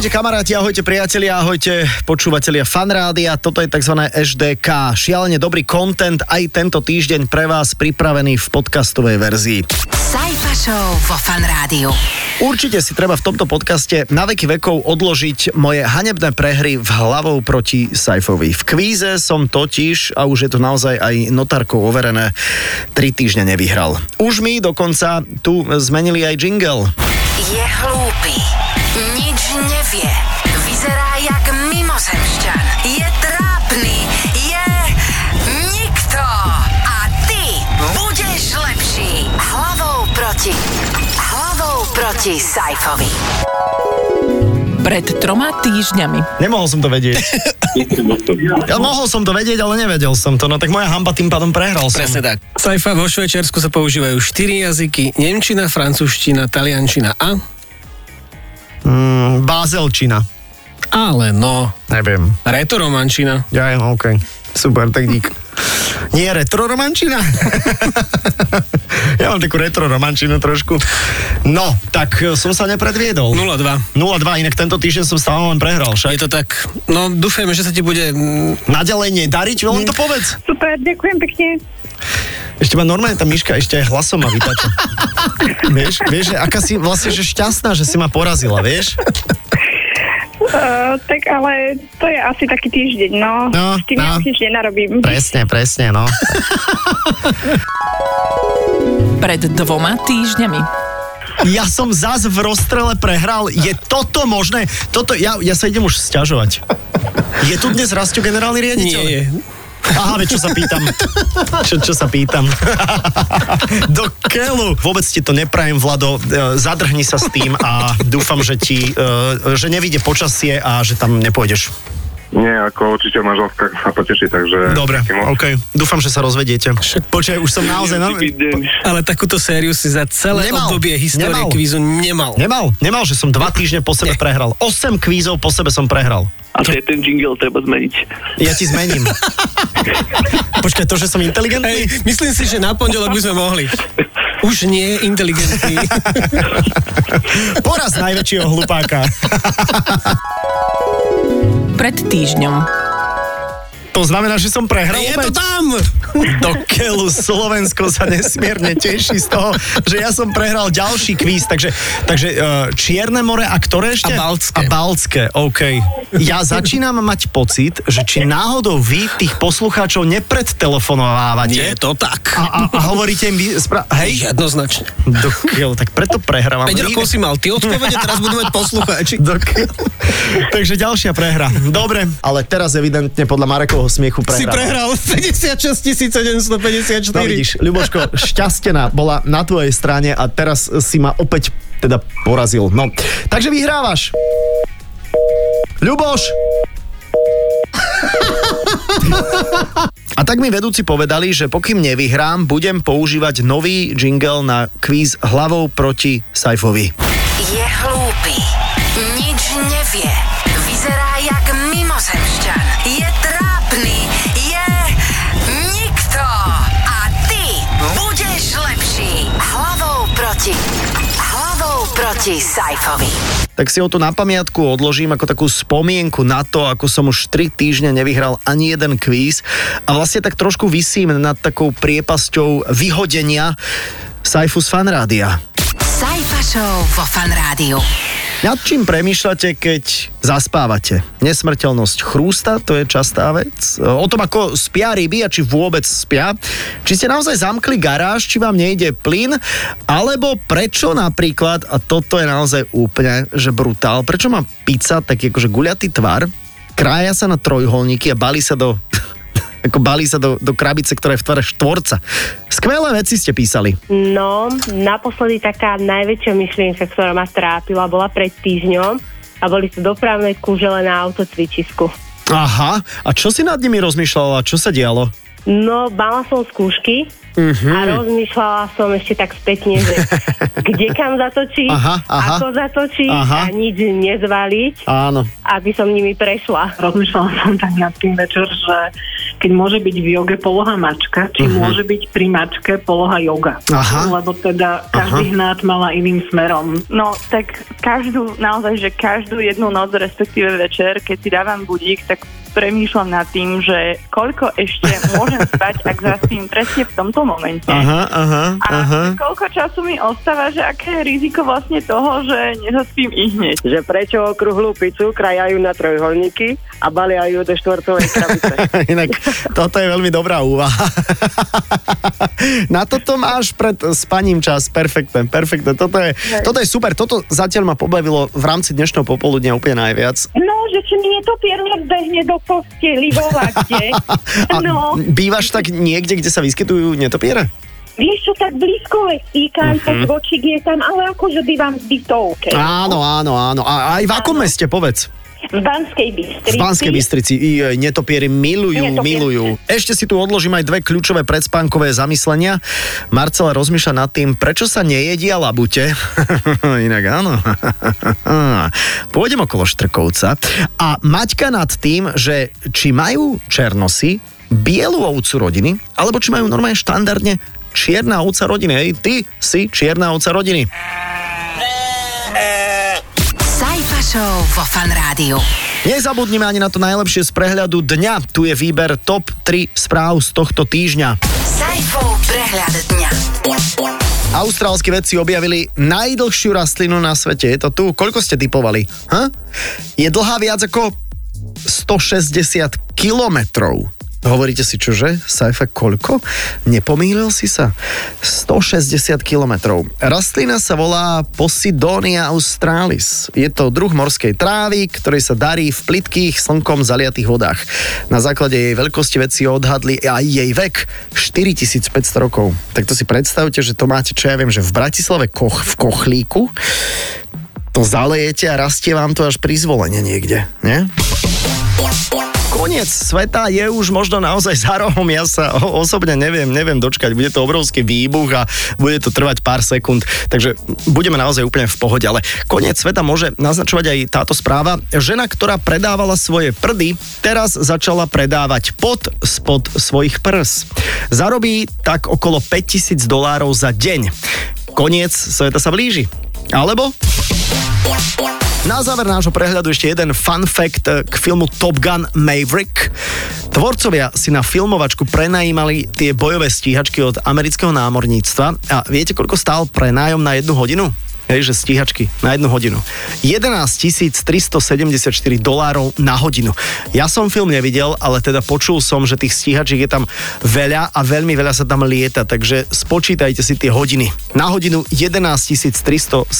Ahojte kamaráti, ahojte priatelia, ahojte počúvatelia fanrádia. Toto je tzv. HDK. Šialene dobrý content aj tento týždeň pre vás pripravený v podcastovej verzii. Sajfa Show vo fan rádiu. Určite si treba v tomto podcaste na veky vekov odložiť moje hanebné prehry v hlavou proti Saifovi. V kvíze som totiž, a už je to naozaj aj notárkou overené, tri týždne nevyhral. Už mi dokonca tu zmenili aj jingle. Je hlúpy. Nevie. Vyzerá jak mimozemšťan. Je trápny. Je nikto. A ty budeš lepší. Hlavou proti. Hlavou proti Saifovi. Pred troma týždňami. Nemohol som to vedieť. Ja mohol som to vedieť, ale nevedel som to. No tak moja hamba tým pádom prehral som. Presne tak. Saifa vo Švajčiarsku sa používajú štyri jazyky. Nemčina, francúzština, taliančina a... Mm, Bázelčina. Ale no, Neviem. retoromančina. Ja, OK. Super, tak dík. Nie retroromančina? ja mám takú retroromančinu trošku. No, tak e, som sa nepredviedol. 0-2. 0-2, inak tento týždeň som stále len prehral, však. Je to tak, no dúfajme, že sa ti bude... mm, Naďalej nedariť, len to povedz. Super, ďakujem pekne. Ešte ma normálne tá myška ešte aj hlasom ma vytača. vieš, vieš, aká si vlastne že šťastná, že si ma porazila, vieš? Uh, tak ale to je asi taký týždeň, no. No, S tým no. ja nič nenarobím. Presne, presne, no. Pred dvoma týždňami. Ja som zás v rozstrele prehral. Je toto možné? Toto, ja, ja sa idem už sťažovať. Je tu dnes Rastio generálny riaditeľ? Nie. Aha, veď čo sa pýtam. Čo, čo sa pýtam. Do keľu. Vôbec ti to neprajem, Vlado. E, Zadrhni sa s tým a dúfam, že ti, e, že nevíde počasie a že tam nepôjdeš. Nie, ako určite manželská sa poteší, takže... Dobre. OK. Dúfam, že sa rozvediete. Počkaj, už som naozaj... Deň. Ale takúto sériu si za celé Nemal. obdobie histórie Nemal. kvízu nemal. Nemal, nemal, že som dva týždne po sebe prehral. 8 kvízov po sebe som prehral. A to je ten jingle treba zmeniť. Ja ti zmením. Počkaj, to, že som inteligentný? Hej, myslím si, že na pondelok by sme mohli. Už nie inteligentný. Poraz najväčšieho hlupáka. Pred týždňom. To znamená, že som prehral Je to tam! Do keľu Slovensko sa nesmierne teší z toho, že ja som prehral ďalší kvíz. Takže, takže uh, Čierne more a ktoré ešte? A Baltské. A Baltské, OK. Ja začínam mať pocit, že či náhodou vy tých poslucháčov nepredtelefonovávate je to tak. a, a, a hovoríte im... vy- Spra- hej? Jednoznačne. Do keľu, tak preto prehrávam. 5 rokov si mal ty odpovede, teraz budú mať poslucháči. Do keľu. Takže ďalšia prehra. Dobre, ale teraz evidentne podľa Marekovho smiechu Si prehrávam. prehral 56 754. No vidíš, Ľuboško, šťastená bola na tvojej strane a teraz si ma opäť teda porazil. No, takže vyhrávaš. Ľuboš! A tak mi vedúci povedali, že pokým nevyhrám, budem používať nový jingle na kvíz hlavou proti Saifovi. Je hlúpy. Nič nevie. Vyzerá jak mimozemšťan. Proti Saifovi. tak si ho tu na pamiatku odložím ako takú spomienku na to, ako som už 3 týždne nevyhral ani jeden kvíz a vlastne tak trošku vysím nad takou priepasťou vyhodenia Saifu z fanrádia. Sajfa Show vo fan rádiu. Nad čím premýšľate, keď zaspávate? Nesmrteľnosť chrústa, to je častá vec. O tom, ako spia ryby a či vôbec spia. Či ste naozaj zamkli garáž, či vám nejde plyn, alebo prečo napríklad, a toto je naozaj úplne, že brutál, prečo má pizza taký akože guľatý tvar, krája sa na trojholníky a balí sa do ako balí sa do, do krabice, ktorá je v tvare štvorca. Skvelé veci ste písali. No, naposledy taká najväčšia myšlienka, ktorá ma trápila, bola pred týždňom a boli to dopravné kúžele na autocvičisku. Aha, a čo si nad nimi rozmýšľala? Čo sa dialo? No, mala som skúšky Mhm. a rozmýšľala som ešte tak spätne, že kde kam zatočiť, Aha, aha. ako zatočiť Aha. a nič nezvaliť, Áno. aby som nimi prešla. Rozmýšľala som tak nad tým večer, že keď môže byť v joge poloha mačka, či môže byť pri mačke poloha yoga. Mhm. Aha. Lebo teda každý hnát mala iným smerom. No, tak každú, naozaj, že každú jednu noc, respektíve večer, keď si dávam budík, tak premýšľam nad tým, že koľko ešte môžem spať, ak zaspím presne v tomto momente. Aha, aha, A aha. koľko času mi ostáva, že aké je riziko vlastne toho, že nezaspím i hneď. že prečo okrúhlu pizzu krajajú na trojholníky a balia ju do štvorcovej krabice. Inak toto je veľmi dobrá úvaha. Na toto máš pred spaním čas. Perfektné, perfektné. Toto je, toto je super. Toto zatiaľ ma pobavilo v rámci dnešného popoludnia úplne najviac. No, že či mi netopier nebehne do posteli vo No, bývaš tak niekde, kde sa vyskytujú netopiere? vieš čo, tak blízko lesíka, Mhm. uh-huh. počík je tam, ale akože bývam v bytovke. Áno, áno, áno. A aj v akom meste, povedz? V Banskej Bystrici. V Banskej Bystrici. I, netopiery milujú, Netopier. milujú. Ešte si tu odložím aj dve kľúčové predspánkové zamyslenia. Marcela rozmýšľa nad tým, prečo sa nejedia labute. Inak áno. Pôjdem okolo Štrkovca. A Maťka nad tým, že či majú černosy bielu ovcu rodiny, alebo či majú normálne štandardne čierna ovca rodiny. Hej, ty si čierna ovca rodiny. Show vo Fan Rádiu. Nezabudnime ani na to najlepšie z prehľadu dňa. Tu je výber top 3 správ z tohto týždňa. Sajfov prehľad dňa. Austrálski vedci objavili najdlhšiu rastlinu na svete. Je to tu? Koľko ste typovali? Ha? Je dlhá viac ako 160 kilometrov. Hovoríte si čože? Saifa, koľko? Nepomýlil si sa? 160 kilometrov. Rastlina sa volá Posidonia australis. Je to druh morskej trávy, ktorý sa darí v plitkých slnkom zaliatých vodách. Na základe jej veľkosti vedci odhadli aj jej vek 4500 rokov. Tak to si predstavte, že to máte, čo ja viem, že v Bratislave koch, v Kochlíku to zalejete a rastie vám to až pri zvolenie niekde, nie? Koniec sveta je už možno naozaj za rohom. Ja sa osobne neviem, neviem dočkať. Bude to obrovský výbuch a bude to trvať pár sekúnd. Takže budeme naozaj úplne v pohode. Ale koniec sveta môže naznačovať aj táto správa. Žena, ktorá predávala svoje prdy, teraz začala predávať pod spod svojich prs. Zarobí tak okolo 5000 dolárov za deň. Koniec sveta sa blíži. Alebo na záver nášho prehľadu ešte jeden fun fact eh, k filmu Top Gun Maverick. Tvorcovia si na filmovačku prenajímali tie bojové stíhačky od amerického námorníctva a viete, koľko stál prenájom na jednu hodinu? Hej, že stíhačky na jednu hodinu. 11 374 dolárov na hodinu. Ja som film nevidel, ale teda počul som, že tých stíhačiek je tam veľa a veľmi veľa sa tam lieta, takže spočítajte si tie hodiny. Na hodinu 11 374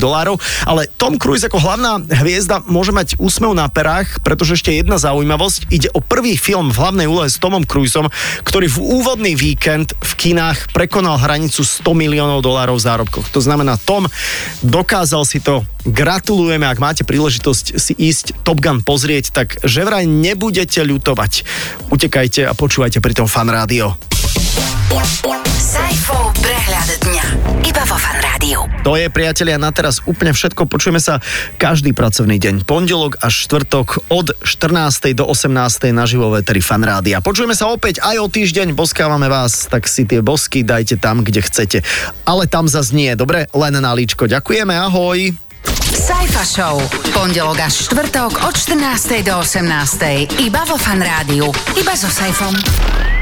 dolárov, ale Tom Cruise ako hlavná hviezda môže mať úsmev na perách, pretože ešte jedna zaujímavosť, ide o prvý film v hlavnej úlohe s Tomom Cruiseom, ktorý v úvodný víkend v kinách prekonal hranicu 100 miliónov dolárov v zárobkoch. To znamená, Tom dokázal si to. Gratulujeme, ak máte príležitosť si ísť Top Gun pozrieť, tak že vraj nebudete ľutovať. Utekajte a počúvajte pri tom fan rádio. Sajfov prehľad dňa. Iba vo Fan Rádiu. To je, priatelia, na teraz úplne všetko. Počujeme sa každý pracovný deň. Pondelok až štvrtok od 14. do 18. na živo veteri fan rádia. Počujeme sa opäť aj o týždeň. Boskávame vás, tak si tie bosky dajte tam, kde chcete. Ale tam zase nie. Dobre, len na líčko. Ďakujeme, ahoj. Sajfa Show. Pondelok až štvrtok od 14. do 18. Iba vo Fan Rádiu. Iba so Sajfom.